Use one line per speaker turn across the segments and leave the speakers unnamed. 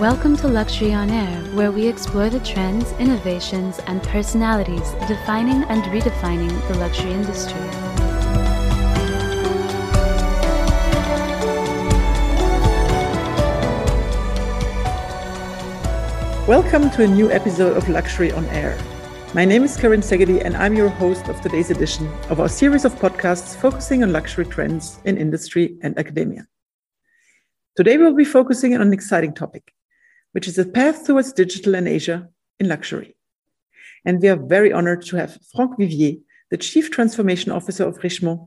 Welcome to Luxury on Air, where we explore the trends, innovations, and personalities defining and redefining the luxury industry.
Welcome to a new episode of Luxury on Air. My name is Karin Segedi, and I'm your host of today's edition of our series of podcasts focusing on luxury trends in industry and academia. Today, we'll be focusing on an exciting topic, which is the path towards digital in Asia in luxury. And we are very honored to have Franck Vivier, the Chief Transformation Officer of Richemont,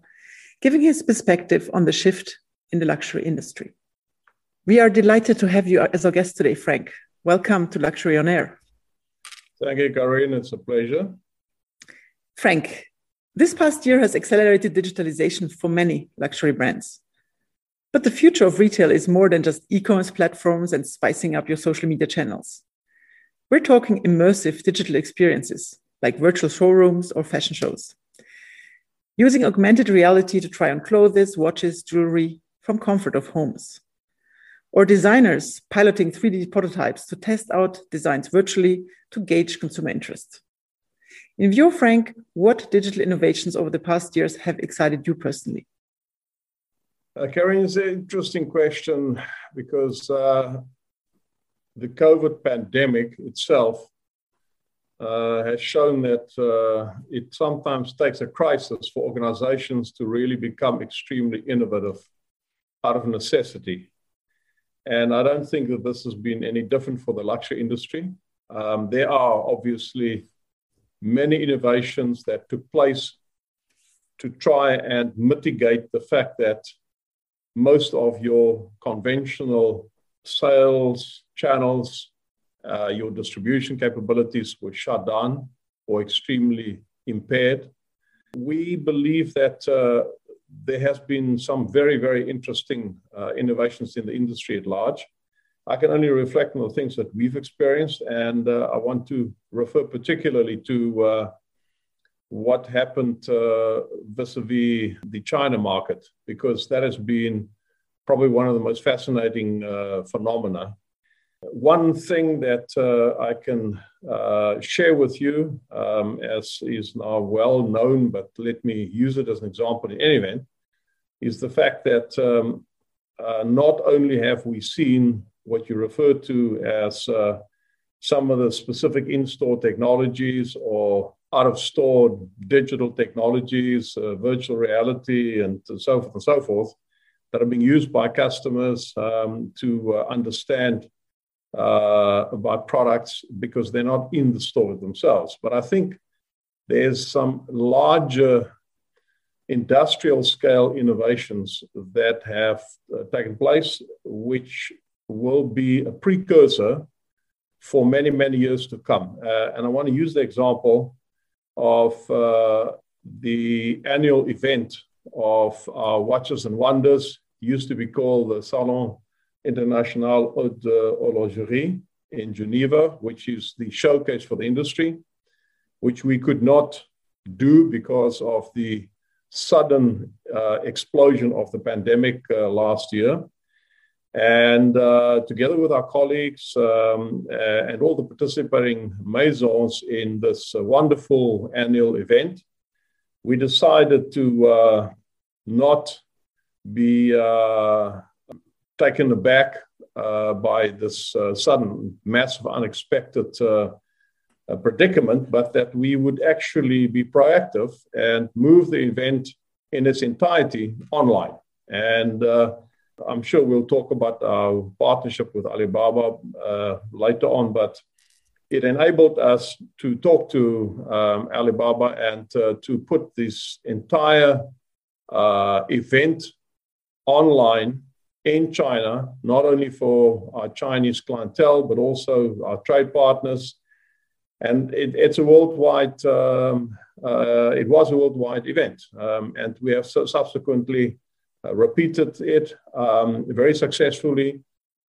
giving his perspective on the shift in the luxury industry. We are delighted to have you as our guest today, Frank. Welcome to Luxury on Air.
Thank you, Karin. It's a pleasure.
Frank, this past year has accelerated digitalization for many luxury brands. But the future of retail is more than just e commerce platforms and spicing up your social media channels. We're talking immersive digital experiences like virtual showrooms or fashion shows. Using augmented reality to try on clothes, watches, jewelry from comfort of homes. Or designers piloting 3D prototypes to test out designs virtually to gauge consumer interest. In view, of Frank, what digital innovations over the past years have excited you personally?
Uh, Karin, it's an interesting question because uh, the COVID pandemic itself uh, has shown that uh, it sometimes takes a crisis for organizations to really become extremely innovative out of necessity. And I don't think that this has been any different for the luxury industry. Um, there are obviously many innovations that took place to try and mitigate the fact that most of your conventional sales channels, uh, your distribution capabilities were shut down or extremely impaired. We believe that uh, there has been some very, very interesting uh, innovations in the industry at large. I can only reflect on the things that we've experienced, and uh, I want to refer particularly to uh, what happened uh, vis-a-vis the China market, because that has been probably one of the most fascinating uh, phenomena. One thing that uh, I can uh, share with you, um, as is now well known, but let me use it as an example in any event, is the fact that um, uh, not only have we seen what you refer to as uh, some of the specific in store technologies or out of store digital technologies, uh, virtual reality, and so forth and so forth that are being used by customers um, to uh, understand uh, about products because they're not in the store themselves. But I think there's some larger industrial scale innovations that have uh, taken place, which will be a precursor for many, many years to come. Uh, and I want to use the example of uh, the annual event of our Watches and Wonders, used to be called the Salon International de Horlogerie in Geneva, which is the showcase for the industry, which we could not do because of the sudden uh, explosion of the pandemic uh, last year. And uh, together with our colleagues um, uh, and all the participating maisons in this uh, wonderful annual event, we decided to uh, not be taken aback by this sudden, massive, unexpected predicament, but that we would actually be proactive and move the event in its entirety online. And uh, I'm sure we'll talk about our partnership with Alibaba uh, later on, but it enabled us to talk to um, Alibaba and uh, to put this entire uh, event online in China, not only for our Chinese clientele, but also our trade partners. And it, it's a worldwide, um, uh, it was a worldwide event. Um, and we have subsequently uh, repeated it um, very successfully.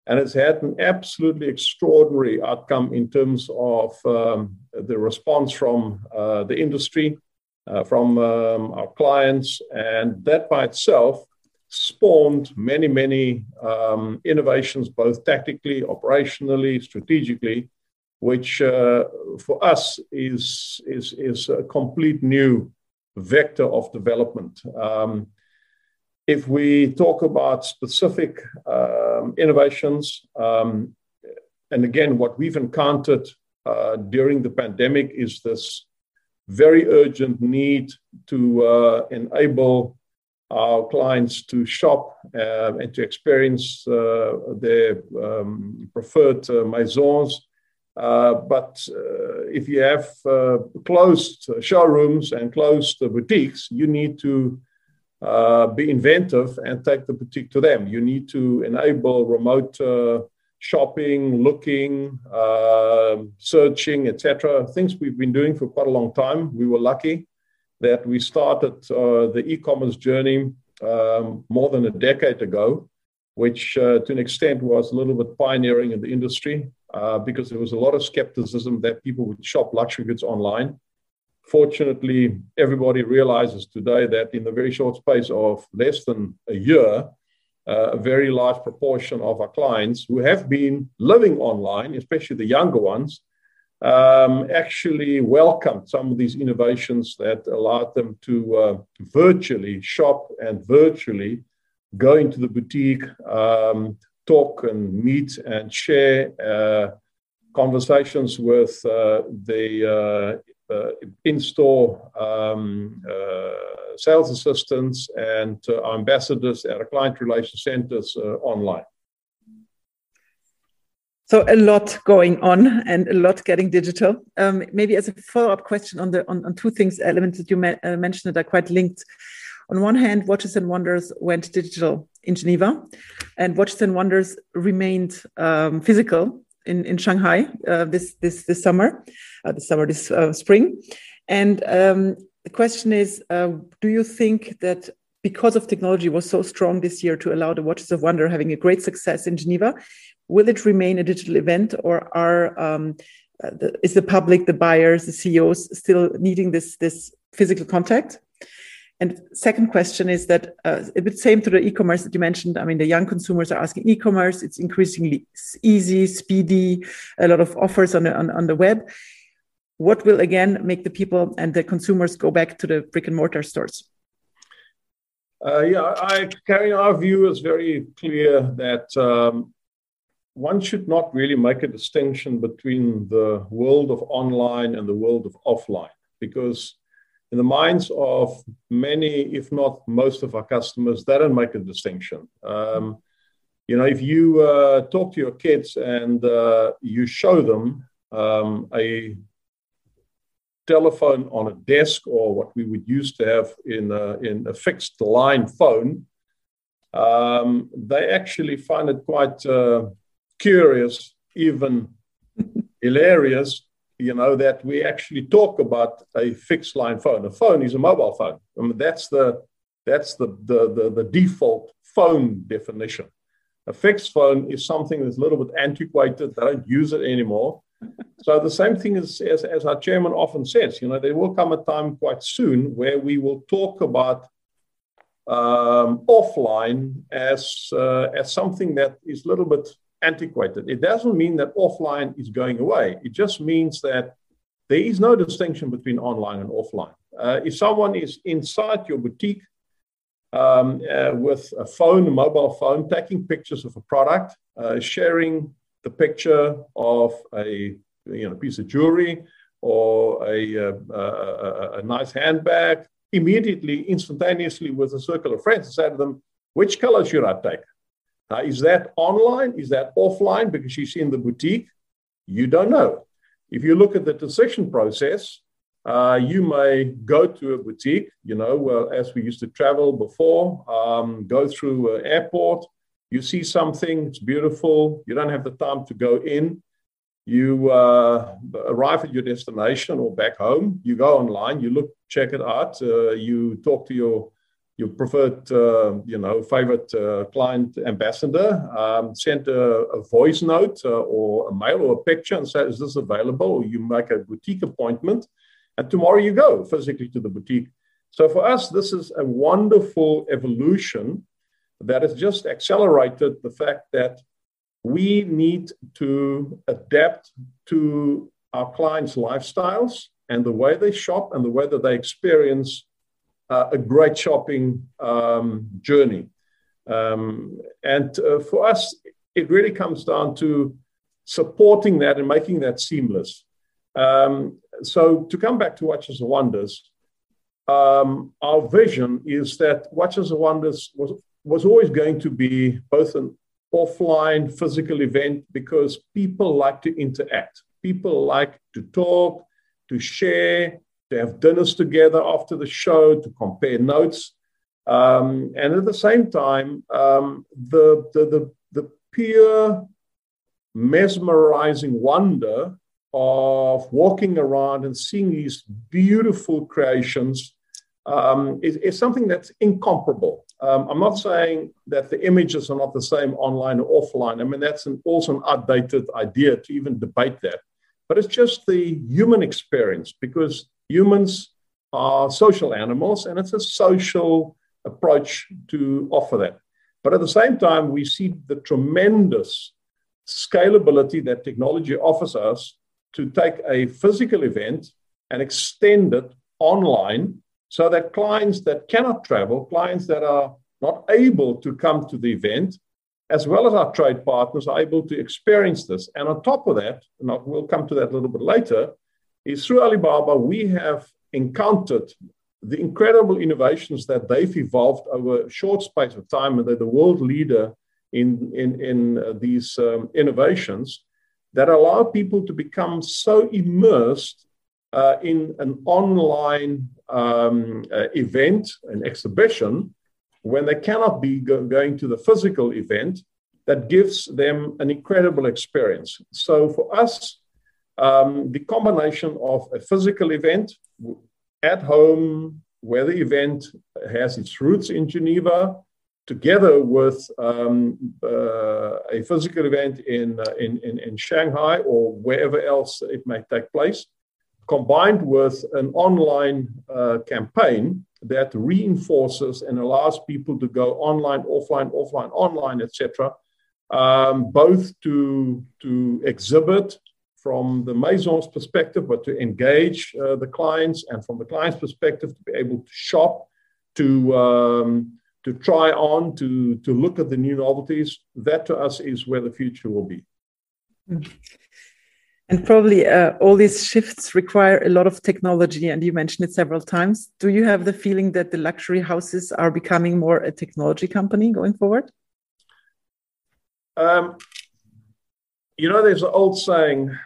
And it's had an absolutely extraordinary outcome in terms of um, the response from uh, the industry, uh, from um, our clients. And that by itself spawned many, many um, innovations, both tactically, operationally, strategically, which uh, for us is, is, is a complete new vector of development. Um, if we talk about specific um, innovations, um, and again, what we've encountered uh, during the pandemic is this very urgent need to uh, enable our clients to shop uh, and to experience uh, their um, preferred maisons. But if you have closed showrooms and closed boutiques, you need to be inventive and take the boutique to them. You need to enable remote shopping, looking, searching, etc. Things we've been doing for quite a long time. We were lucky that we started uh, the e-commerce journey um, more than a decade ago, which uh, to an extent was a little bit pioneering in the industry uh, because there was a lot of skepticism that people would shop luxury goods online. Fortunately, everybody realizes today that in the very short space of less than a year, uh, a very large proportion of our clients who have been living online, especially the younger ones, um, actually welcomed some of these innovations that allowed them to uh, virtually shop and virtually go into the boutique, um, talk and meet and share uh, conversations with uh, the uh, uh, in store um, uh, sales assistants and our ambassadors at our client relation centers online.
So a lot going on and a lot getting digital. Um, maybe as a follow-up question on the on, on two things elements that you uh, mentioned that are quite linked. On one hand, Watches and Wonders went digital in Geneva, and Watches and Wonders remained um, physical in in Shanghai uh, this this this summer, uh, this summer this uh, spring. And um, the question is, uh, do you think that because of technology was so strong this year to allow the Watches of Wonder having a great success in Geneva, will it remain a digital event or are um, uh, the, is the public, the buyers, the CEOs still needing this this physical contact? And second question is that uh, a bit same to the e-commerce that you mentioned. I mean, the young consumers are asking e-commerce. It's increasingly easy, speedy, a lot of offers on the, on, on the web. What will again make the people and the consumers go back to the brick and mortar stores?
Uh, yeah, I, Carrie, our view is very clear that um, one should not really make a distinction between the world of online and the world of offline because in the minds of many if not most of our customers they don't make a distinction. Um, you know if you uh, talk to your kids and uh, you show them um, a telephone on a desk or what we would used to have in a, in a fixed line phone um, they actually find it quite uh, curious, even hilarious, you know, that we actually talk about a fixed line phone. A phone is a mobile phone. I mean, that's the that's the, the, the, the default phone definition. A fixed phone is something that's a little bit antiquated. They don't use it anymore. so the same thing is, as, as our chairman often says, you know, there will come a time quite soon where we will talk about um, offline as uh, as something that is a little bit antiquated. It doesn't mean that offline is going away. It just means that there is no distinction between online and offline. Uh, if someone is inside your boutique um, uh, with a phone, a mobile phone, taking pictures of a product, uh, sharing the picture of a you know, piece of jewelry or a, uh, a, a nice handbag, immediately, instantaneously, with a circle of friends, say to them, which color should I take? Now, is that online? Is that offline because she's in the boutique? You don't know. If you look at the decision process, uh, you may go to a boutique, you know, well, as we used to travel before, um, go through an airport, you see something, it's beautiful, you don't have the time to go in. You uh, arrive at your destination or back home, you go online, you look, check it out, uh, you talk to your your preferred, uh, you know, favorite uh, client ambassador, um, send a, a, voice note uh, or a mail or a picture and say, is this available? You make a boutique appointment and tomorrow you go physically to the boutique. So for us, this is a wonderful evolution that has just accelerated the fact that we need to adapt to our clients' lifestyles and the way they shop and the way that they experience a great shopping um, journey. Um, and uh, for us, it really comes down to supporting that and making that seamless. Um, so, to come back to Watches and Wonders, um, our vision is that Watches and Wonders was, was always going to be both an offline physical event because people like to interact. People like to talk, to share, to have dinners together after the show, to compare notes. Um, and at the same time, um, the, the, the, the pure mesmerizing wonder of walking around and seeing these beautiful creations um, is, is, something that's incomparable. Um, I'm not saying that the images are not the same online or offline. I mean, that's an, also an outdated idea to even debate that. But it's just the human experience because humans are social animals and it's a social approach to offer that. But at the same time, we see the tremendous scalability that technology offers us to take a physical event and extend it online so that clients that cannot travel, clients that are not able to come to the event, as well as our trade partners, are able to experience this. And on top of that, and we'll come to that a little bit later, is through Alibaba, we have encountered the incredible innovations that they've evolved over a short space of time, and they're the world leader in, in, in uh, these um, innovations that allow people to become so immersed uh, in an online um, uh, event, an exhibition, when they cannot be go- going to the physical event, that gives them an incredible experience. So for us, um, the combination of a physical event at home, where the event has its roots in Geneva, together with um, uh, a physical event in, uh, in, in, in, Shanghai or wherever else it may take place, combined with an online uh, campaign that reinforces and allows people to go online, offline, offline, online, etc., um, both to, to exhibit from the Maison's perspective, but to engage uh, the clients, and from the client's perspective, to be able to shop, to um, to try on, to, to look at the new novelties, that to us is where the future will be.
And probably uh, all these shifts require a lot of technology, and you mentioned it several times. Do you have the feeling that the luxury houses are becoming more a technology company going forward?
Um, you know, there's an old saying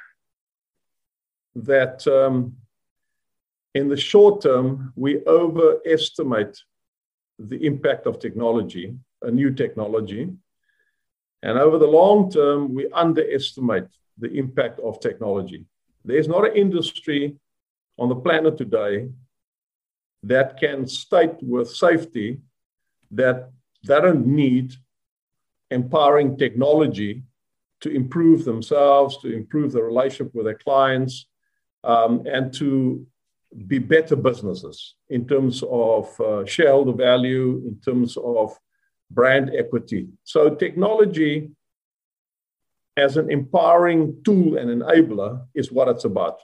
that um, in the short term, we overestimate the impact of technology, a new technology. And over the long term, we underestimate the impact of technology. There's not an industry on the planet today that can state with safety that they don't need empowering technology to improve themselves, to improve the relationship with their clients, um, and to be better businesses in terms of uh, shareholder value, in terms of brand equity. So, technology as an empowering tool and enabler is what it's about.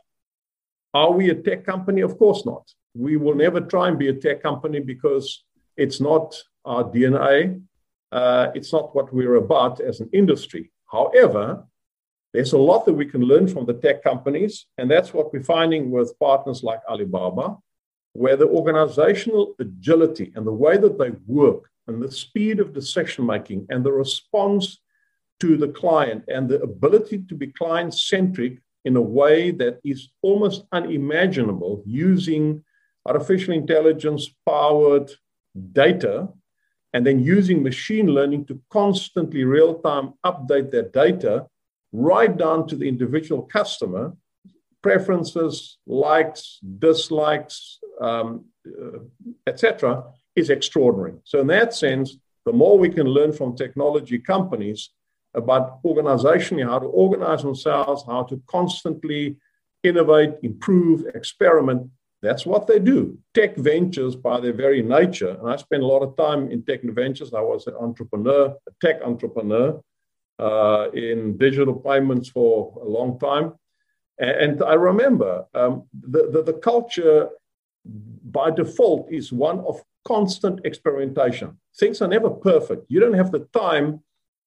Are we a tech company? Of course not. We will never try and be a tech company because it's not our DNA. Uh, it's not what we're about as an industry. However, there's a lot that we can learn from the tech companies, and that's what we're finding with partners like Alibaba, where the organizational agility and the way that they work and the speed of decision making and the response to the client and the ability to be client centric in a way that is almost unimaginable using artificial intelligence powered data and then using machine learning to constantly real time update that data right down to the individual customer, preferences, likes, dislikes, um, uh, etc., is extraordinary. So, in that sense, the more we can learn from technology companies about organizationally how to organize themselves, how to constantly innovate, improve, experiment, That's what they do. Tech ventures, by their very nature, and I spent a lot of time in tech ventures. I was an entrepreneur, a tech entrepreneur in digital payments for a long time. And I remember um, the, the, the culture by default is one of constant experimentation. Things are never perfect. You don't have the time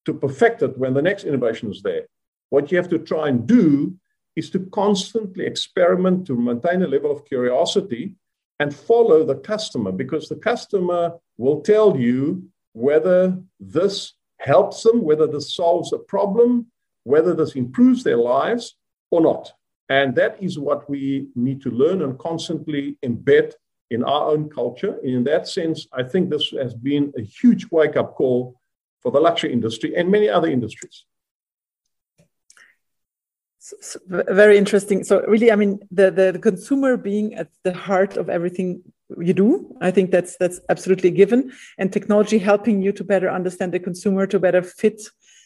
to perfect it when the next innovation is there. What you have to try and do is to constantly experiment to maintain a level of curiosity and follow the customer because the customer will tell you whether this helps them, whether this solves a problem, whether this improves their lives or not. And that is what we need to learn and constantly embed in our own culture. In that sense, I think this has been a huge wake up call for the luxury industry and many other industries.
So, very interesting. So really, I mean, the, the, the consumer being at the heart of everything you do, I think that's that's absolutely given. And technology helping you to better understand the consumer, to better fit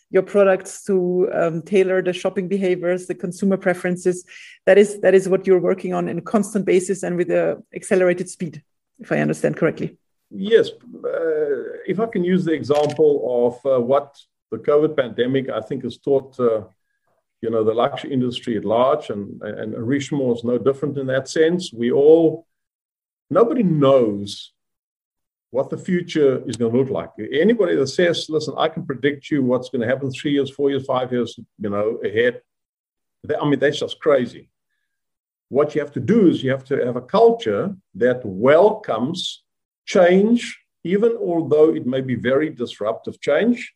your products, to um, tailor the shopping behaviors, the consumer preferences. That is that is what you're working on in a constant basis and with a accelerated speed, if I understand correctly.
Yes, uh, if I can use the example of uh, what the COVID pandemic, I think, has taught. Uh, you know, the luxury industry at large, and, and Richemont is no different in that sense. We all, nobody knows what the future is going to look like. Anybody that says, listen, I can predict you what's going to happen three years, four years, five years, you know, ahead, they, I mean, that's just crazy. What you have to do is you have to have a culture that welcomes change, even although it may be very disruptive change,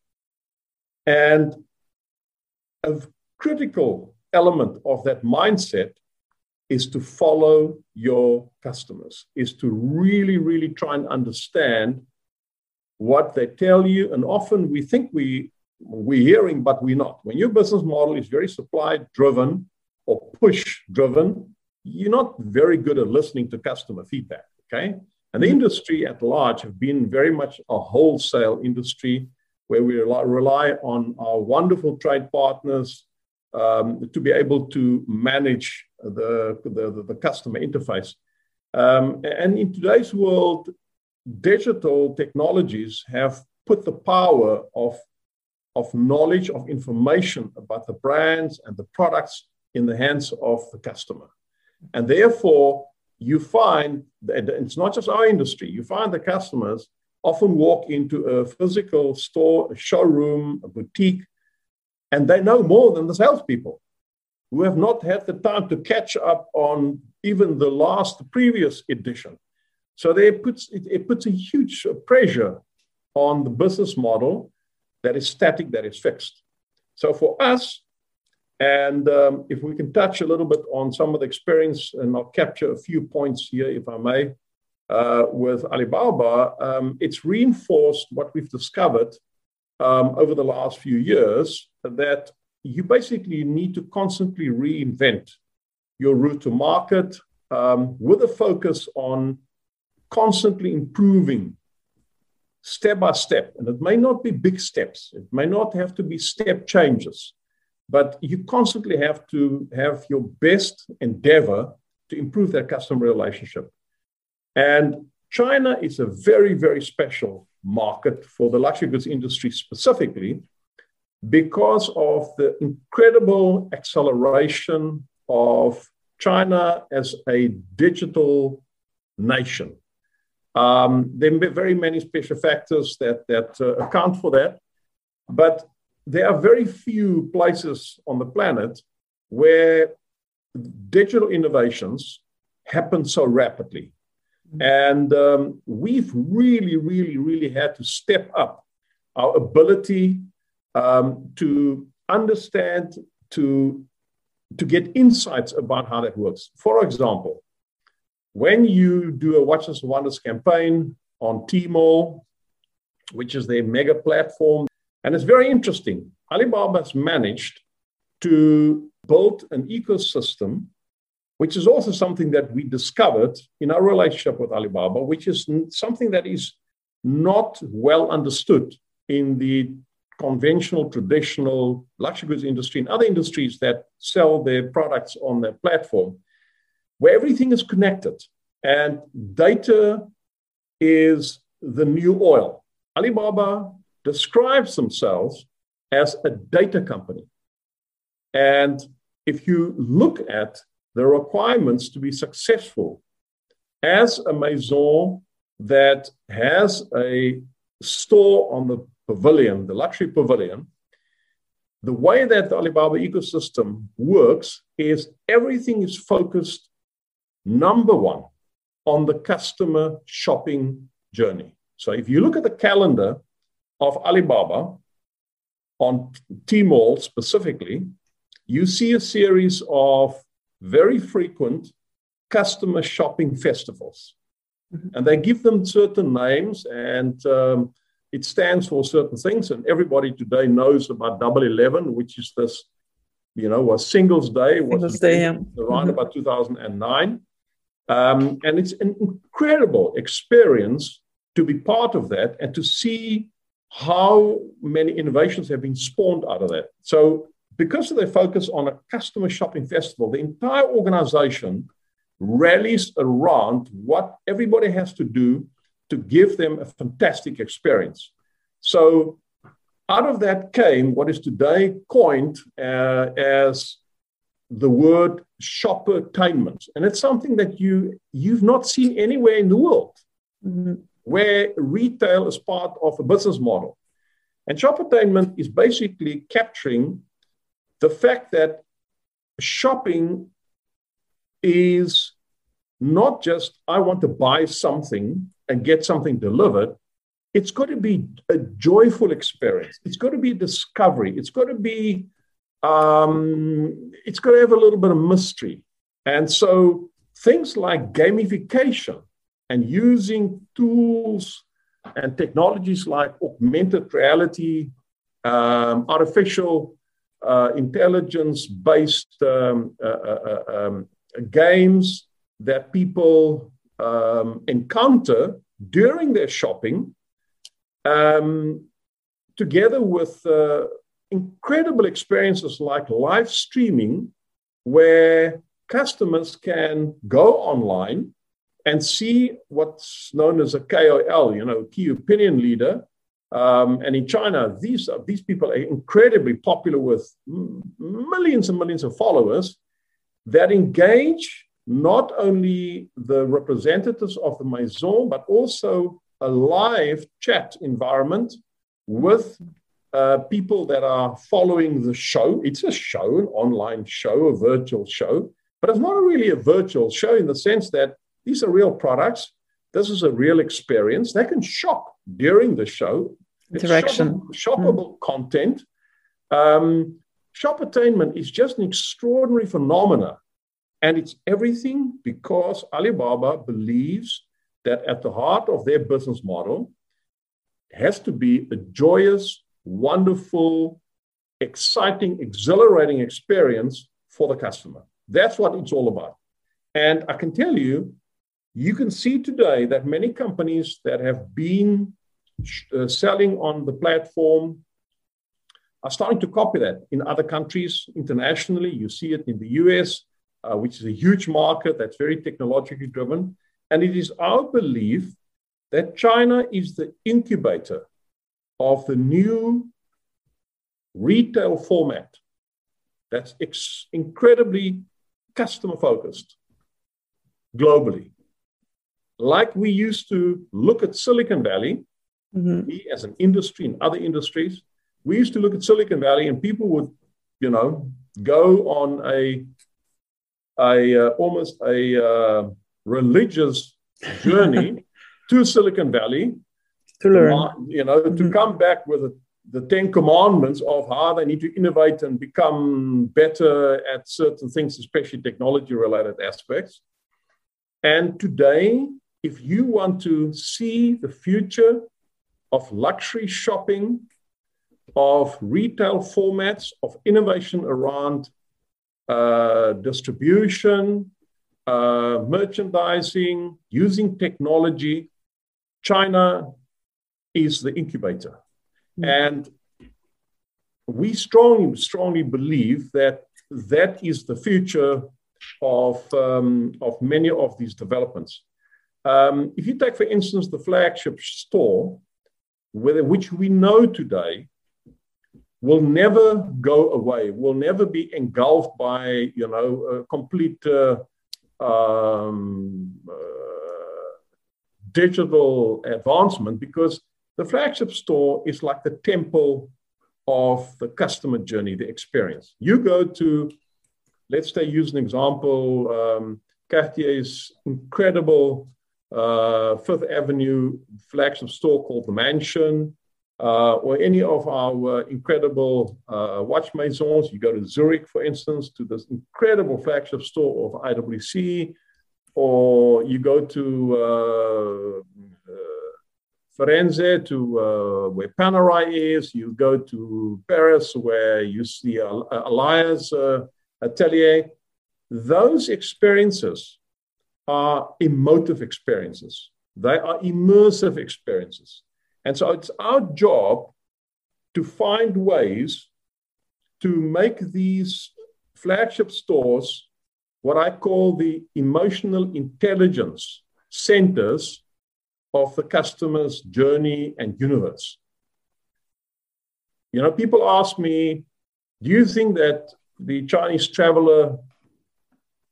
and a critical element of that mindset is to follow your customers, is to really, really try and understand what they tell you. And often we think we, we're hearing, but we're not. When your business model is very supply driven or push driven, you're not very good at listening to customer feedback. Okay. And the industry at large have been very much a wholesale industry where we rely on our wonderful trade partners, um, to be able to manage the, the, the customer interface. Um, and in today's world, digital technologies have put the power of, of knowledge, of information about the brands and the products in the hands of the customer. And therefore, you find that it's not just our industry, you find the customers often walk into a physical store, a showroom, a boutique, and they know more than the salespeople who have not had the time to catch up on even the last previous edition. So they puts, it, it puts a huge pressure on the business model that is static, that is fixed. So for us, and um, if we can touch a little bit on some of the experience, and I'll capture a few points here, if I may, uh, with Alibaba, um, it's reinforced what we've discovered um, over the last few years that you basically need to constantly reinvent your route to market um, with a focus on constantly improving step by step. And it may not be big steps, it may not have to be step changes, but you constantly have to have your best endeavor to improve that customer relationship. And China is a very, very special market for the luxury goods industry specifically because of the incredible acceleration of China as a digital nation. Um, there are very many special factors that, that uh, account for that, but there are very few places on the planet where digital innovations happen so rapidly. And um, we've really, really, really had to step up our ability um, to understand, to, to get insights about how that works. For example, when you do a Watches and Wonders campaign on Tmall, which is their mega platform, and it's very interesting. Alibaba has managed to build an ecosystem which is also something that we discovered in our relationship with Alibaba, which is something that is not well understood in the conventional, traditional luxury goods industry and other industries that sell their products on their platform, where everything is connected. And data is the new oil. Alibaba describes themselves as a data company. And if you look at the requirements to be successful as a maison that has a store on the pavilion, the luxury pavilion, the way that the Alibaba ecosystem works is everything is focused, number one, on the customer shopping journey. So if you look at the calendar of Alibaba on Tmall specifically, you see a series of very frequent customer shopping festivals. Mm-hmm. And they give them certain names and um, it stands for certain things. And everybody today knows about Double Eleven, which is this, you know, was Singles Day, was
Singles Day,
around mm-hmm. about 2009. Um, and it's an incredible experience to be part of that and to see how many innovations have been spawned out of that. So, because of their focus on a customer shopping festival, the entire organization rallies around what everybody has to do to give them a fantastic experience. So, out of that came what is today coined uh, as the word shoppertainment. And it's something that you, you've not seen anywhere in the world mm-hmm. where retail is part of a business model. And shoppertainment is basically capturing the fact that shopping is not just I want to buy something and get something delivered. It's got to be a joyful experience. It's got to be discovery. It's got to be um, it's got to have a little bit of mystery. And so things like gamification and using tools and technologies like augmented reality, um, artificial uh, intelligence based um, uh, uh, uh, um, games that people um, encounter during their shopping, um, together with uh, incredible experiences like live streaming, where customers can go online and see what's known as a KOL, you know, key opinion leader. Um, and in China, these, these people are incredibly popular with millions and millions of followers that engage not only the representatives of the Maison, but also a live chat environment with uh, people that are following the show. It's a show, an online show, a virtual show, but it's not really a virtual show in the sense that these are real products. This is a real experience. They can shop during the show.
Interaction.
It's shoppable, shoppable mm. content. Um, attainment is just an extraordinary phenomena. And it's everything because Alibaba believes that at the heart of their business model has to be a joyous, wonderful, exciting, exhilarating experience for the customer. That's what it's all about. And I can tell you, you can see today that many companies that have been uh, selling on the platform are starting to copy that in other countries internationally. You see it in the US, uh, which is a huge market that's very technologically driven. And it is our belief that China is the incubator of the new retail format that's ex- incredibly customer focused globally. Like we used to look at Silicon Valley mm-hmm. as an industry in other industries, we used to look at Silicon Valley and people would, you know, go on a, a uh, almost a uh, religious journey to Silicon Valley
to learn.
you know, mm-hmm. to come back with a, the Ten Commandments of how they need to innovate and become better at certain things, especially technology related aspects. And today, if you want to see the future of luxury shopping, of retail formats, of innovation around uh, distribution, uh, merchandising, using technology, China is the incubator. Mm. And we strongly, strongly believe that that is the future of, um, of many of these developments. Um, if you take, for instance, the flagship store, whether, which we know today will never go away, will never be engulfed by, you know, a complete uh, um, uh, digital advancement because the flagship store is like the temple of the customer journey, the experience. You go to, let's say, use an example, um, Cartier's incredible uh, Fifth Avenue flagship store called The Mansion, or any of our uh, incredible uh, watch maisons. You go to Zurich, for instance, to this incredible flagship store of IWC, or you go to uh, uh, Firenze, to uh, where Panerai is. You go to Paris, where you see Alaïa's atelier. Those experiences are emotive experiences. They are immersive experiences. And so it's our job to find ways to make these flagship stores what I call the emotional intelligence centers of the customer's journey and universe. You know, people ask me, do you think that the Chinese traveler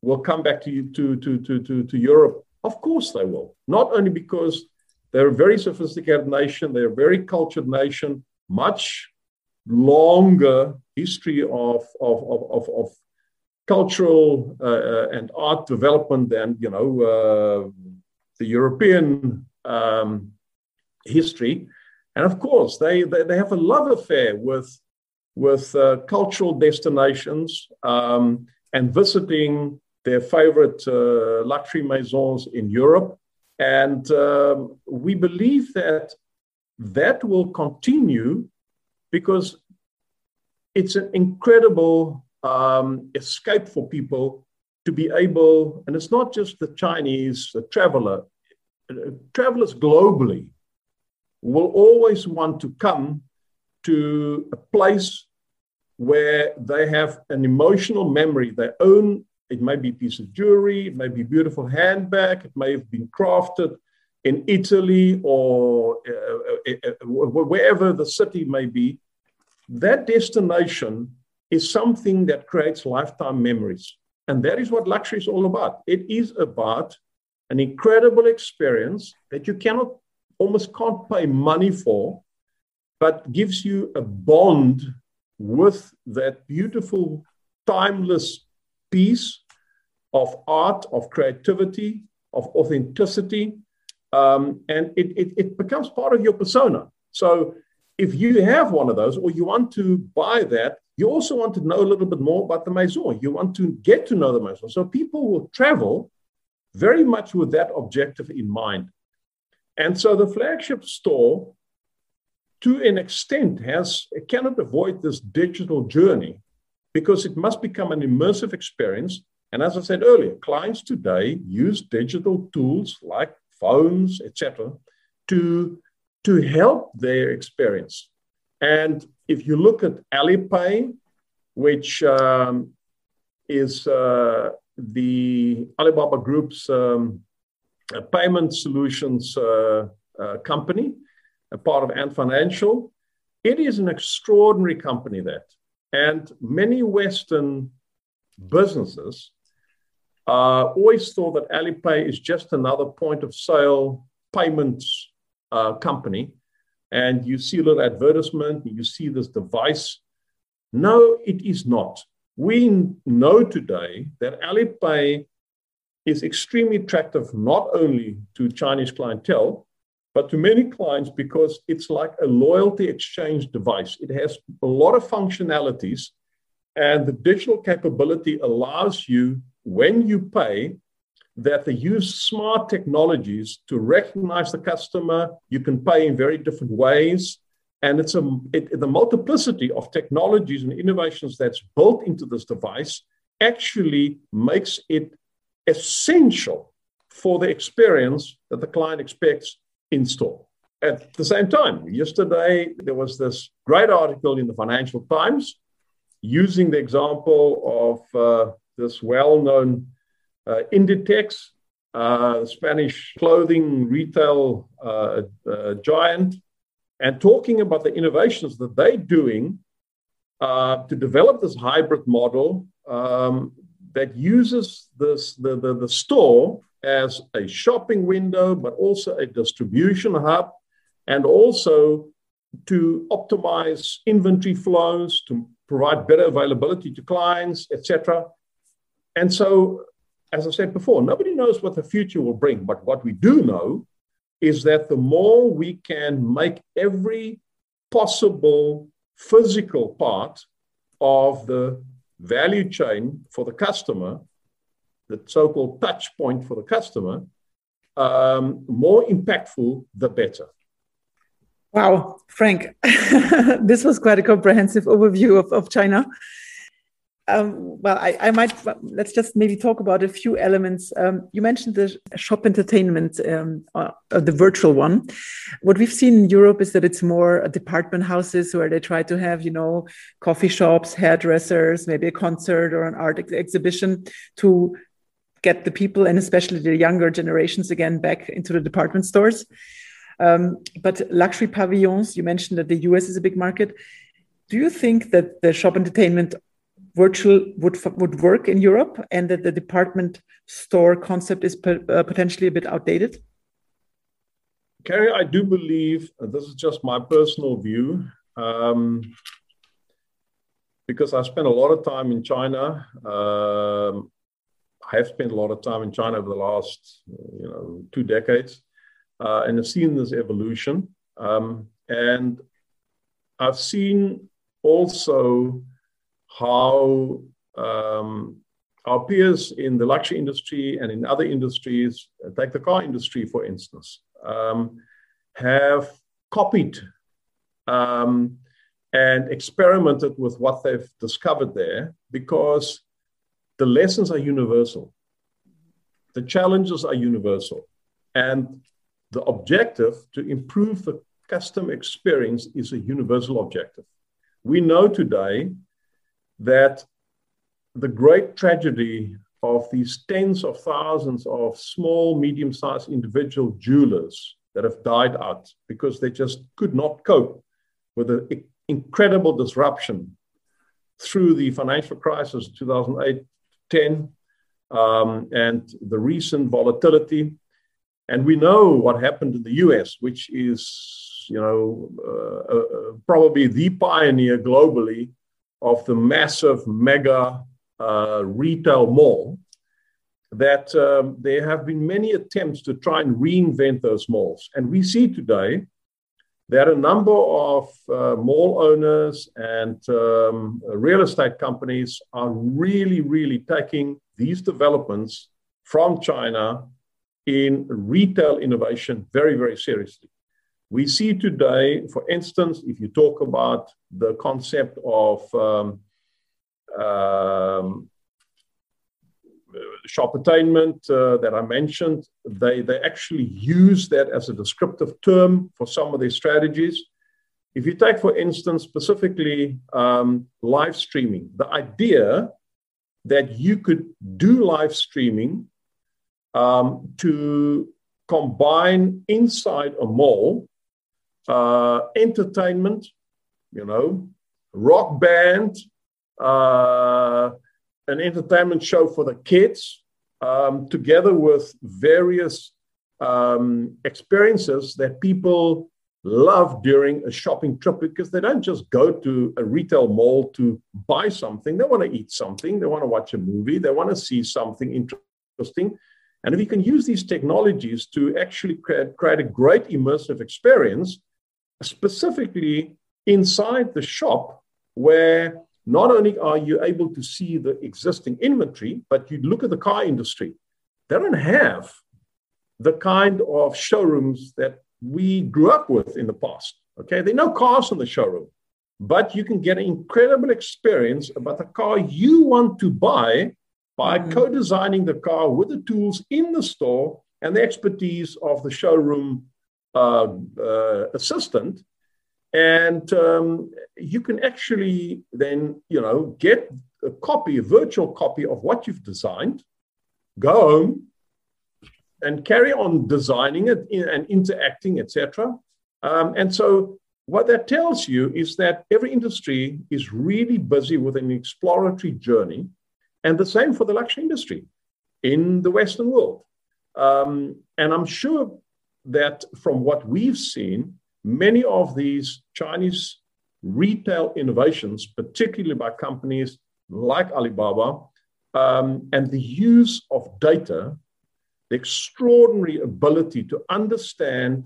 will come back to, to, to, to, to, to Europe? Of course they will. Not only because they're a very sophisticated nation. They're a very cultured nation, much longer history of, of, of, of, of cultural uh, uh, and art development than, you know, uh, the European um, history. And of course, they, they, they, have a love affair with, with uh, cultural destinations um, and visiting their favorite uh, luxury maisons in Europe. And um, we believe that that will continue because it's an incredible um, escape for people to be able, and it's not just the Chinese the traveler, travelers globally will always want to come to a place where they have an emotional memory, their own it may be a piece of jewelry, it may be a beautiful handbag, it may have been crafted in Italy or uh, uh, uh, wherever the city may be. That destination is something that creates lifetime memories. And that is what luxury is all about. It is about an incredible experience that you cannot, almost can't pay money for, but gives you a bond with that beautiful, timeless piece of art, of creativity, of authenticity, um, and it, it, it becomes part of your persona. So if you have one of those or you want to buy that, you also want to know a little bit more about the maison. You want to get to know the maison. So people will travel very much with that objective in mind. And so the flagship store, to an extent, has it cannot avoid this digital journey because it must become an immersive experience. And as I said earlier, clients today use digital tools like phones, etc., to, to help their experience. And if you look at Alipay, which um, is uh, the Alibaba Group's um, payment solutions uh, uh, company, a part of Ant Financial, it is an extraordinary company that and many Western businesses uh, always thought that Alipay is just another point of sale payments uh, company. And you see a little advertisement, you see this device. No, it is not. We know today that Alipay is extremely attractive not only to Chinese clientele, but to many clients because it's like a loyalty exchange device. It has a lot of functionalities, and the digital capability allows you, when you pay, that they use smart technologies to recognize the customer. You can pay in very different ways. And it's a, it, the multiplicity of technologies and innovations that's built into this device actually makes it essential for the experience that the client expects in store. At the same time, yesterday there was this great article in the Financial Times using the example of uh, this well known uh, Inditex uh, Spanish clothing retail uh, uh, giant, and talking about the innovations that they're doing uh, to develop this hybrid model um, that uses this, the, the, the store as a shopping window, but also a distribution hub, and also to optimize inventory flows, to provide better availability to clients, etc. And so, as I said before, nobody knows what the future will bring, but what we do know is that the more we can make every possible physical part of the value chain for the customer, the so called touch point for the customer, um, more impactful, the better.
Wow, Frank, this was quite a comprehensive overview of, of China. Um, well, I, I, might let's just maybe talk about a few elements. Um, you mentioned the shop entertainment, um, uh, the virtual one. What we've seen in Europe is that it's more department houses where they try to have, you know, coffee shops, hairdressers, maybe a concert or an art ex exhibition to get the people and especially the younger generations again back into the department stores. Um, but luxury pavilions, you mentioned that the US is a big market. Do you think that the shop entertainment virtual would would work in Europe, and that the department store concept is uh, potentially a bit outdated?
Carrie, I do believe this is just my personal view. Um, because I spent a lot of time in China. Um, I have spent a lot of time in China over the last, you know, two decades uh, and have seen this evolution. Um, and I've seen also how um, our peers in the luxury industry and in other industries, take the car industry for instance, um, have copied um, and experimented with what they've discovered there because the lessons are universal. The challenges are universal. And the objective to improve the custom experience is a universal objective. We know today that the great tragedy of these tens of thousands of small, medium sized individual jewelers that have died out because they just could not cope with the incredible disruption through the financial crisis 2008 10 um, and the recent volatility and we know what happened in the US, which is, you know, uh, uh, probably the pioneer globally of the massive mega uh, retail mall. That um, there have been many attempts to try and reinvent those malls. And we see today that a number of uh, mall owners and um, real estate companies are really, really taking these developments from China in retail innovation very, very seriously. We see today, for instance, if you talk about the concept of um, um, shoppertainment uh, that I mentioned, they, they actually use that as a descriptive term for some of their strategies. If you take, for instance, specifically um, live streaming, the idea that you could do live streaming um, to combine inside a mall uh, entertainment, you know, rock band, uh, an entertainment show for the kids, um, together with various um, experiences that people love during a shopping trip because they don't just go to a retail mall to buy something. They want to eat something, they want to watch a movie, they want to see something interesting. And if you can use these technologies to actually create, create a great immersive experience, specifically inside the shop, where not only are you able to see the existing inventory, but you look at the car industry, they don't have the kind of showrooms that we grew up with in the past. Okay, there are no cars in the showroom, but you can get an incredible experience about the car you want to buy by mm-hmm. co designing the car with the tools in the store and the expertise of the showroom uh, uh, assistant. And um, you can actually then, you know, get a copy, a virtual copy of what you've designed, go home, and carry on designing it and interacting, etc. Um, and so what that tells you is that every industry is really busy with an exploratory journey, and the same for the luxury industry in the Western world. Um, and I'm sure that from what we've seen, many of these Chinese retail innovations, particularly by companies like Alibaba, um, and the use of data, the extraordinary ability to understand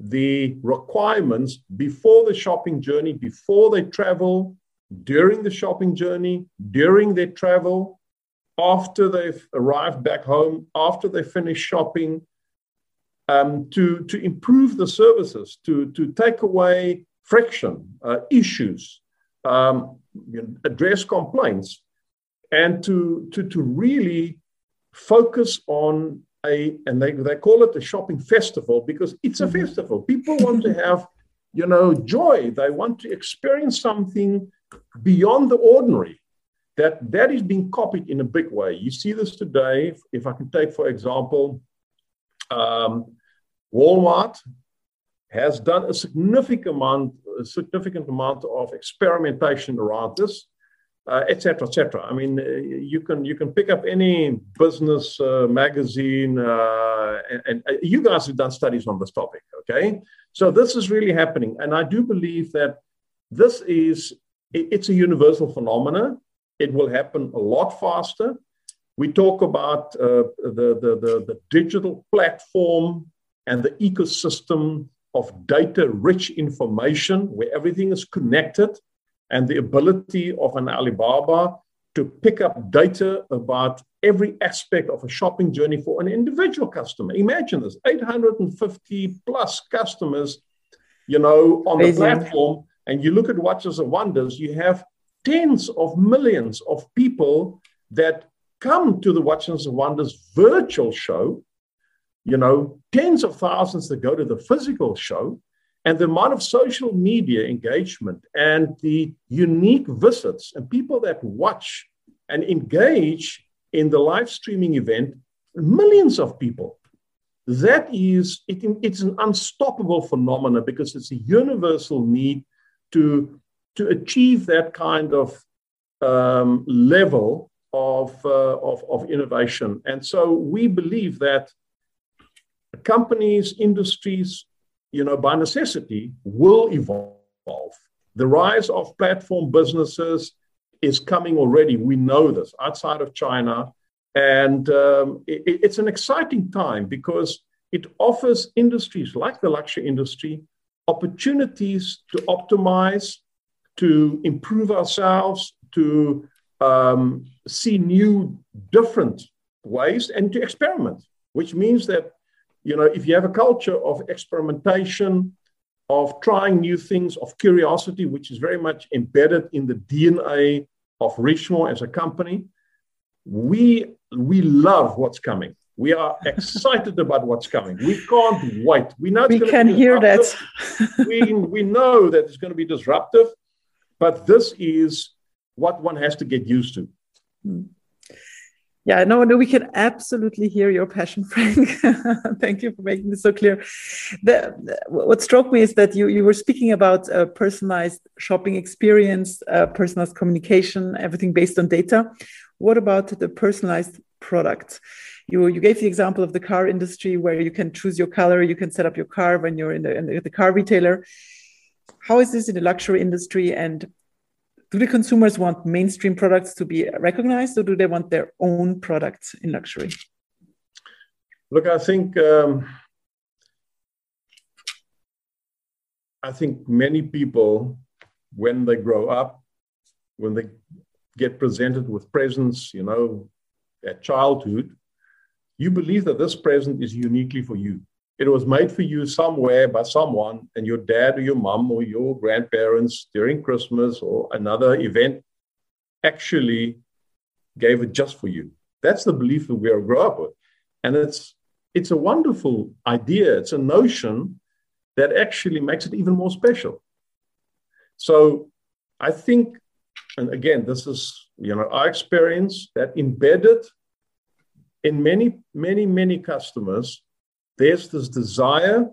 the requirements before the shopping journey, before they travel, during the shopping journey, during their travel, after they've arrived back home, after they finish shopping, um, to, to improve the services, to, to take away friction, uh, issues, um, address complaints, and to, to, to really focus on a, and they, they call it a shopping festival because it's a mm-hmm. festival. People want to have, you know, joy. They want to experience something beyond the ordinary. That, that is being copied in a big way. You see this today. If, if I can take, for example, um, Walmart has done a significant amount, a significant amount of experimentation around this, etc., uh, etc. Et I mean, uh, you can you can pick up any business uh, magazine, uh, and, and, uh, you guys have done studies on this topic. Okay, so this is really happening, and I do believe that this is it, it's a universal phenomenon. It will happen a lot faster. We talk about the, the, the the digital platform and the ecosystem of data rich information where everything is connected and the ability of an Alibaba to pick up data about every aspect of a shopping journey for an individual customer. Imagine this 850 plus customers, you know, on Amazing. the platform. And you look at Watches and Wonders, you have tens of millions of people that come to the Watches and Wonders virtual show you know, tens of thousands that go to the physical show, and the amount of social media engagement and the unique visits and people that watch and engage in the live streaming event, millions of people. That is, it, it's an unstoppable phenomenon because it's a universal need to, to achieve that kind of um, level of, uh, of, of innovation. And so we believe that companies, industries, you know, by necessity, will evolve. The rise of platform businesses is coming already. We know this outside of China. And um, it, it's an exciting time because it offers industries like the luxury industry opportunities to optimize, to improve ourselves, to um, see new, different ways, and to experiment, which means that you know, if you have a culture of experimentation, of trying new things, of curiosity, which is very much embedded in the DNA of Richemont as a company, we we love what's coming. We are excited about what's coming. We can't wait. We know
we can hear that.
we, we know that it's going to be disruptive, but this is what one has to get used to. Hmm.
Yeah, no, no, we can absolutely hear your passion, Frank. Thank you for making this so clear. The, what struck me is that you, you were speaking about a personalized shopping experience, uh, personalized communication, everything based on data. What about the personalized product? You, you gave the example of the car industry where you can choose your color, you can set up your car when you're in the, in the, the car retailer. How is this in the luxury industry? And do the consumers want mainstream products to be recognized or do they want their own products in luxury?
Look, I think um, I think many people, when they grow up, when they get presented with presents, you know, at childhood, you believe that this present is uniquely for you it was made for you somewhere by someone, and your dad or your mom or your grandparents during Christmas or another event actually gave it just for you. That's the belief that we are grow up with. And it's it's a wonderful idea. It's a notion that actually makes it even more special. So I think, and again, this is you know our experience that embedded in many, many, many customers, there's this desire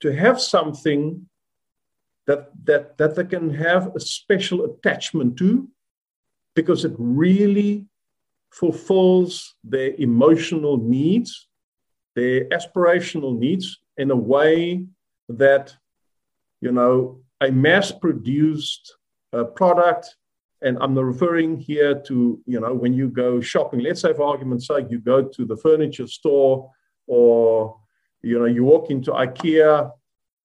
to have something that, that, that they can have a special attachment to because it really fulfills their emotional needs, their aspirational needs in a way that, you know, a mass produced uh, product. And I'm referring here to, you know, when you go shopping, let's say for argument's sake, you go to the furniture store or, you know, you walk into IKEA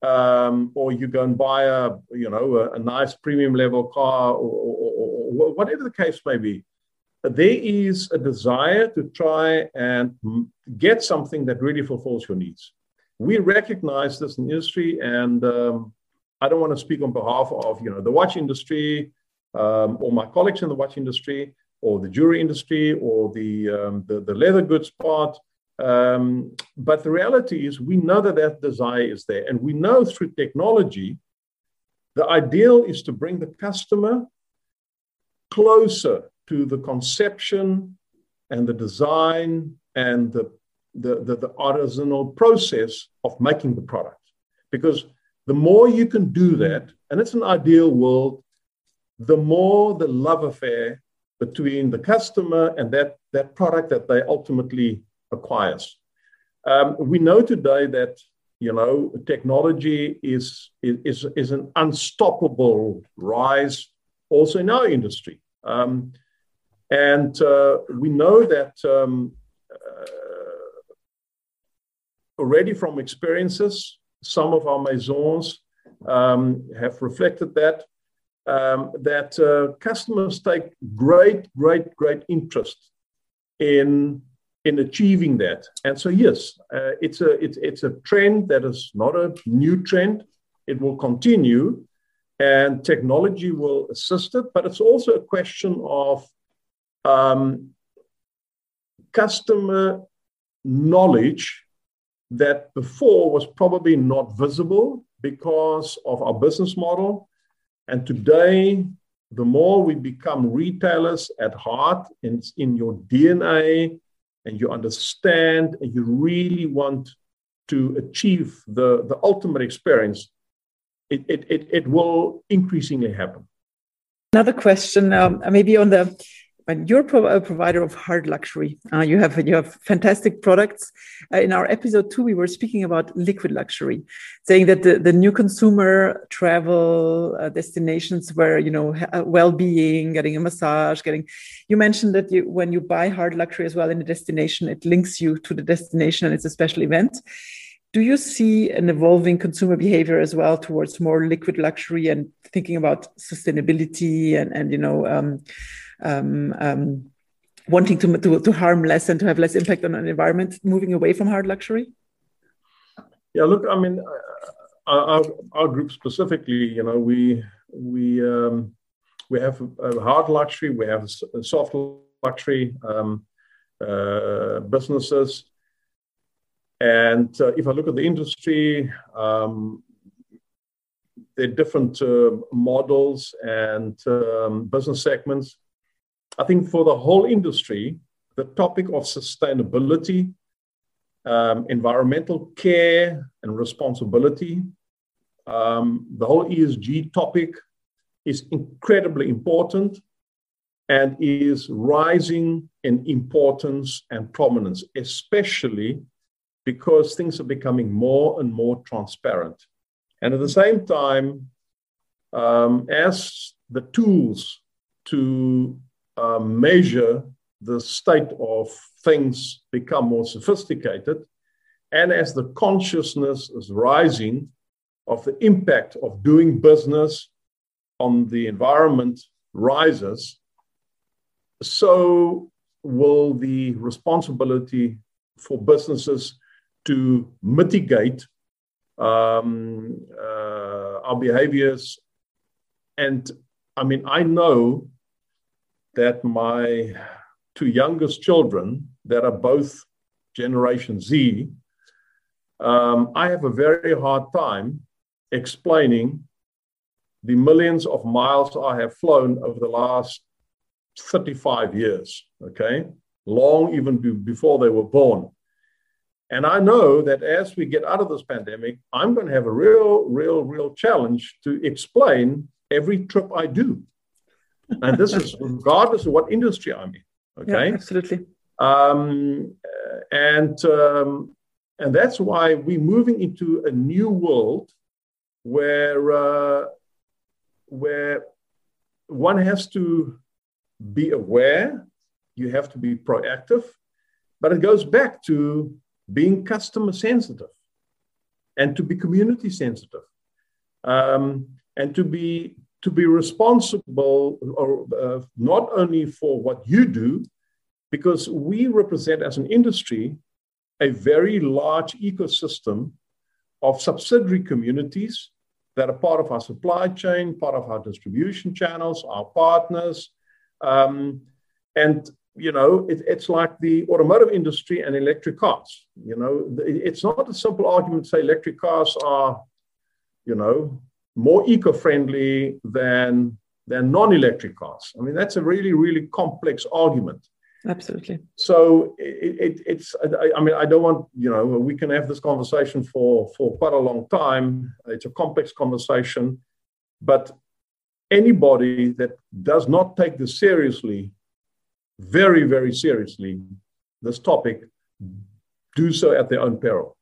um, or you go and buy a, you know, a, a nice premium level car or, or, or, whatever the case may be. There is a desire to try and get something that really fulfills your needs. We recognize this in industry, and um, I don't want to speak on behalf of you know the watch industry um, or my colleagues in the watch industry or the jewelry industry or the, um, the, the, leather goods part. Um, but the reality is, we know that that desire is there. And we know through technology, the ideal is to bring the customer closer to the conception and the design and the, the, the, the artisanal process of making the product. Because the more you can do that, and it's an ideal world the more the love affair between the customer and that, that product that they ultimately acquires. Um, we know today that you know technology is, is, is an unstoppable rise also in our industry. Um, and uh, we know that um, uh, already from experiences, some of our maisons um, have reflected that um, that uh, customers take great, great, great interest in in achieving that. And so, yes, uh, it's a it's it's a trend that is not a new trend. It will continue, and technology will assist it. But it's also a question of um, customer knowledge that before was probably not visible because of our business model and today, the more we become retailers at heart, it's in your DNA, and you understand, and you really want to achieve the, the ultimate experience, it, it, it, it will increasingly happen.
Another question, um, maybe on the you're a provider of hard luxury. Uh, you have you have fantastic products. Uh, in our episode two, we were speaking about liquid luxury, saying that the, the new consumer travel uh, destinations where you know uh, well-being, getting a massage, getting. You mentioned that you when you buy hard luxury as well in a destination, it links you to the destination and it's a special event. Do you see an evolving consumer behavior as well towards more liquid luxury and thinking about sustainability and and you know um, um, um, wanting to, to, to harm less and to have less impact on an environment, moving away from hard luxury?
Yeah, look, I mean, our, our group specifically, you know, we we um, we have hard luxury, we have soft luxury um, uh, businesses, and uh, if I look at the industry, um, there are different uh, models and um, business segments. I think for the whole industry, the topic of sustainability, um, environmental care and responsibility, um, the whole ESG topic is incredibly important and is rising in importance and prominence, especially because things are becoming more and more transparent. And at the same time, um, as the tools to uh, measure the state of things become more sophisticated, and as the consciousness is rising of the impact of doing business on the environment rises, so will the responsibility for businesses to mitigate um, uh, our behaviors. And I mean, I know that my two youngest children, that are both Generation Z, um, I have a very hard time explaining the millions of miles I have flown over the last 35 years. Okay. long even be, before they were born. And I know that as we get out of this pandemic, I'm going to have a real, real, real challenge to explain every trip I do. And this is regardless of what industry I'm in. Okay.
Yeah, absolutely.
Um, and um, and that's why we're moving into a new world where uh, where one has to be aware, you have to be proactive, but it goes back to being customer sensitive and to be community sensitive um, and to be to be responsible or uh, not only for what you do because we represent as an industry a very large ecosystem of subsidiary communities that are part of our supply chain, part of our distribution channels, our partners. Um, and, you know, it, it's like the automotive industry and electric cars. You know, it's not a simple argument to say electric cars are, you know, more eco friendly than, than non electric cars. I mean, that's a really, really complex argument.
Absolutely.
So it, it, it's, I, I, mean, I don't want, you know, we can have this conversation for, for quite a long time. It's a complex conversation, but anybody that does not take this seriously, very, very seriously, this topic, do so at their own peril.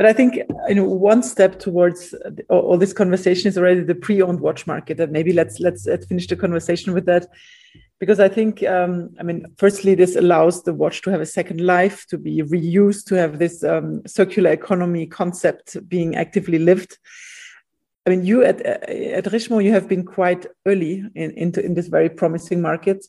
But I think you know one step towards all this conversation is already the pre-owned watch market, and maybe let's let's, let's finish the conversation with that because I think, um, I mean, firstly, this allows the watch to have a second life, to be reused, to have this um, circular economy concept being actively lived. I mean, you at at Richemont, you have been quite early in into in this very promising market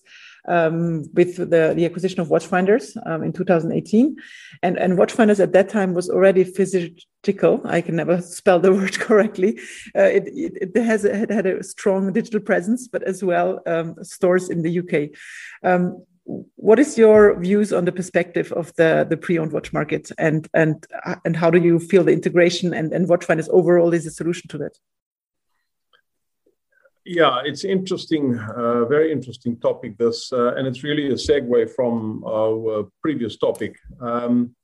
um, with the, the acquisition of Watchfinders um, in 2018. And, and Watchfinders at that time was already physical. I can never spell the word correctly. Uh, it, it, it, has it had a strong digital presence, but as well um, stores in the UK. Um, what is your views on the perspective of the, the pre-owned watch market and, and, and how do you feel the integration and, and Watchfinders overall is a solution to that?
Yeah, it's interesting, uh, very interesting topic. This, uh, and it's really a segue from our uh, previous topic. Um,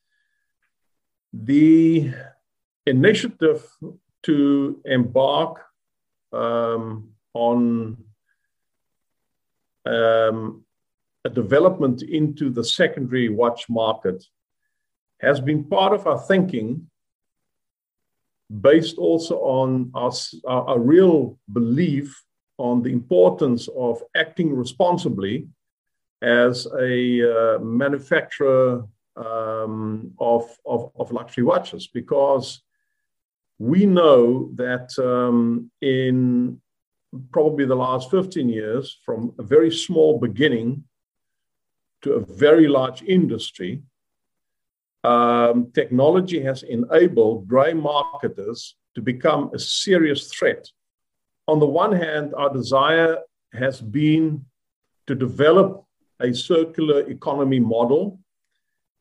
the initiative to embark um, on um, a development into the secondary watch market has been part of our thinking based also on our, our, our real belief on the importance of acting responsibly as a uh, manufacturer um, of, of, of, luxury watches. Because we know that um, in probably the last 15 years, from a very small beginning to a very large industry, um, technology has enabled grey marketers to become a serious threat on the one hand, our desire has been to develop a circular economy model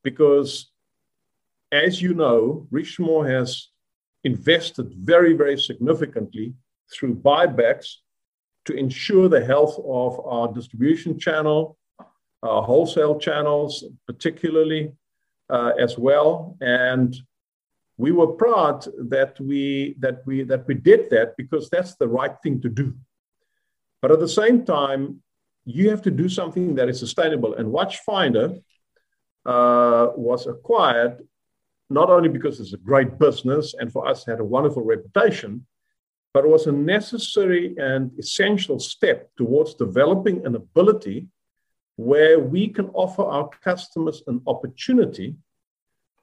because, as you know, Richemont has invested very, very significantly through buybacks to ensure the health of our distribution channel, our wholesale channels, particularly uh, as well. And we were proud that we that we that we did that because that's the right thing to do. But at the same time you have to do something that is sustainable. And watchfinder uh, was acquired not only because it's a great business and for us had a wonderful reputation but it was a necessary and essential step towards developing an ability where we can offer our customers an opportunity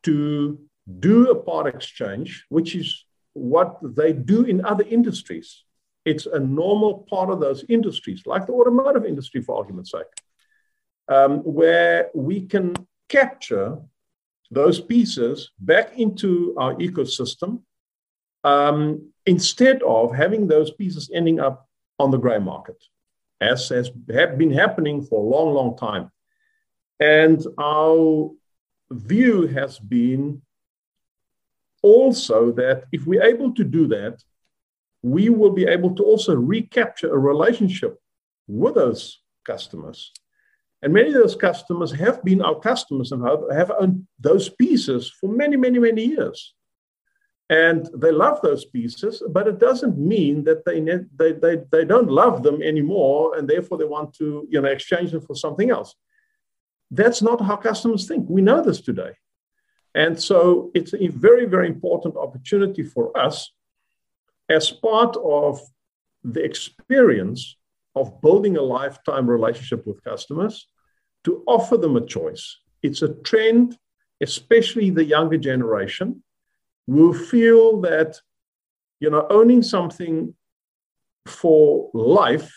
to do a part exchange, which is what they do in other industries. It's a normal part of those industries, like the automotive industry, for argument's sake, um, where we can capture those pieces back into our ecosystem um, instead of having those pieces ending up on the gray market, as has been happening for a long, long time. And our view has been also that if we're able to do that, we will be able to also recapture a relationship with those customers. And many of those customers have been our customers and have owned those pieces for many, many, many years. And they love those pieces, but it doesn't mean that they, they, they, they don't love them anymore and therefore they want to you know, exchange them for something else. That's not how customers think. We know this today. And so it's a very, very important opportunity for us as part of the experience of building a lifetime relationship with customers to offer them a choice. It's a trend, especially the younger generation, who feel that you know owning something for life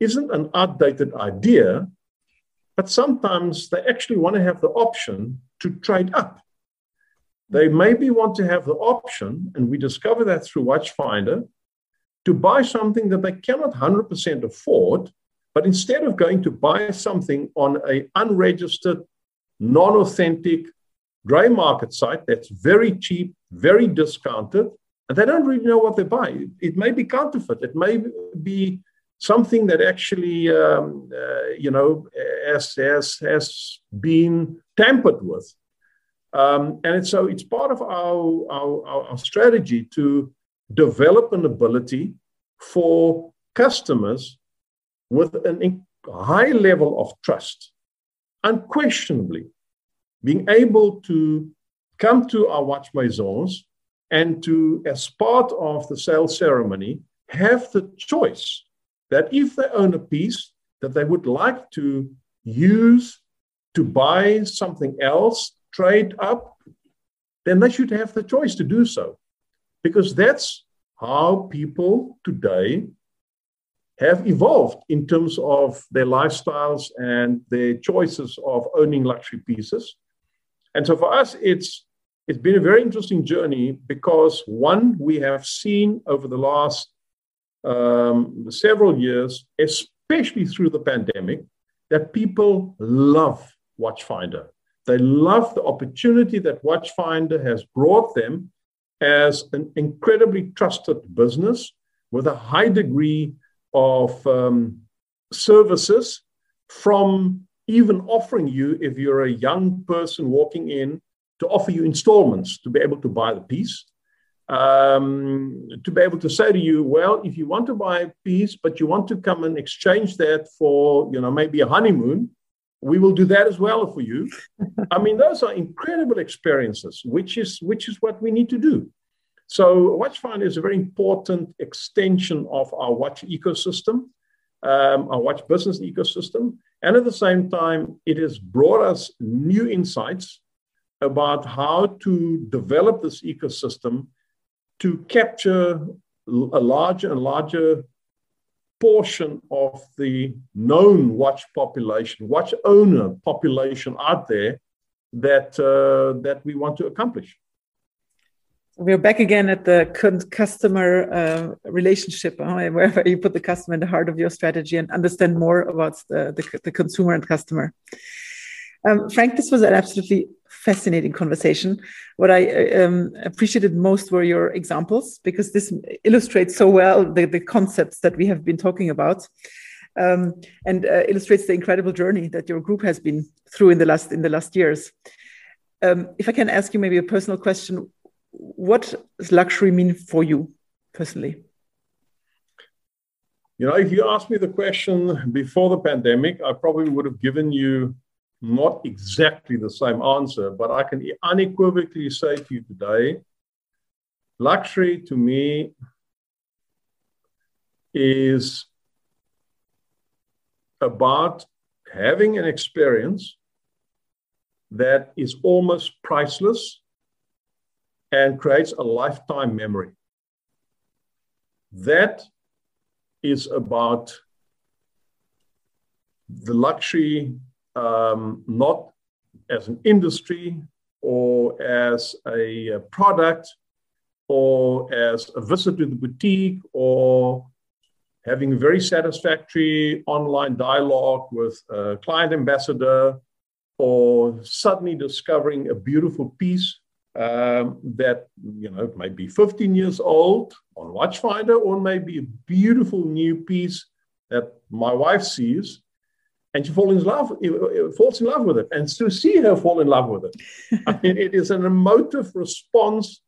isn't an outdated idea, but sometimes they actually want to have the option to trade up. They maybe want to have the option, and we discover that through Watchfinder, to buy something that they cannot 100% afford, but instead of going to buy something on a unregistered, non-authentic gray market site that's very cheap, very discounted, and they don't really know what they buy. It may be counterfeit. It may be something that actually, um, uh, you know, has, has, has been tampered with. Um, and so it's part of our, our, our strategy to develop an ability for customers with a high level of trust, unquestionably, being able to come to our watch maisons and to, as part of the sales ceremony, have the choice that if they own a piece that they would like to use to buy something else, trade up, then they should have the choice to do so. Because that's how people today have evolved in terms of their lifestyles and their choices of owning luxury pieces. And so for us, it's it's been a very interesting journey because one, we have seen over the last um, several years, especially through the pandemic, that people love Watchfinder. They love the opportunity that Watchfinder has brought them as an incredibly trusted business with a high degree of um, services from even offering you, if you're a young person walking in, to offer you installments to be able to buy the piece. Um, to be able to say to you, well, if you want to buy a piece, but you want to come and exchange that for, you know, maybe a honeymoon, we will do that as well for you. I mean, those are incredible experiences, which is which is what we need to do. So Watchfinder is a very important extension of our watch ecosystem, um, our watch business ecosystem. And at the same time, it has brought us new insights about how to develop this ecosystem to capture a larger and larger portion of the known watch population, watch owner population out there that, uh, that we want to accomplish.
We're back again at the customer uh, relationship, uh, wherever you put the customer in the heart of your strategy and understand more about the, the, the consumer and customer. Um, Frank, this was an absolutely fascinating conversation. What I um, appreciated most were your examples because this illustrates so well the, the concepts that we have been talking about. Um, and uh, illustrates the incredible journey that your group has been through in the last in the last years. Um, if I can ask you maybe a personal question, what does luxury mean for you personally?
You know, if you asked me the question before the pandemic, I probably would have given you not exactly the same answer, but I can unequivocally say to you today luxury to me is about having an experience that is almost priceless and creates a lifetime memory. That is about the luxury, um, not as an industry or as a, product or as a visit to the boutique or having a very satisfactory online dialogue with a client ambassador or suddenly discovering a beautiful piece um, that you know might be 15 years old on Watchfinder, or maybe a beautiful new piece that my wife sees, and she falls in love falls in love with it. And to see her fall in love with it i mean it is an emotive response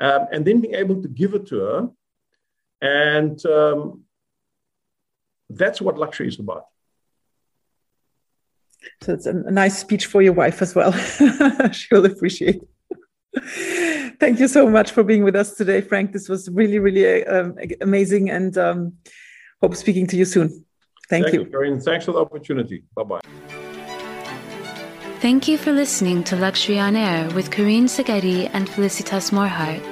um, and then being able to give it to her. And um, that's what luxury is about.
So it's a nice speech for your wife as well. She'll appreciate. Thank you so much for being with us today, Frank. This was really, really um, amazing. And um, hope speaking to you soon. Thank,
Thank
you.
you, Karine. Thanks for the opportunity. Bye bye.
Thank you for listening to Luxury on Air with Karine Szegedi and Felicitas Morhart.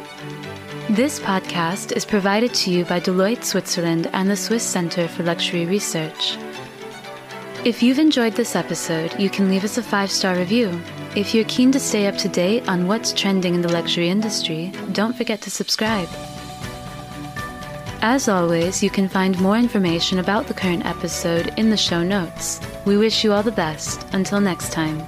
This podcast is provided to you by Deloitte Switzerland and the Swiss Center for Luxury Research. If you've enjoyed this episode, you can leave us a five star review. If you're keen to stay up to date on what's trending in the luxury industry, don't forget to subscribe. As always, you can find more information about the current episode in the show notes. We wish you all the best. Until next time.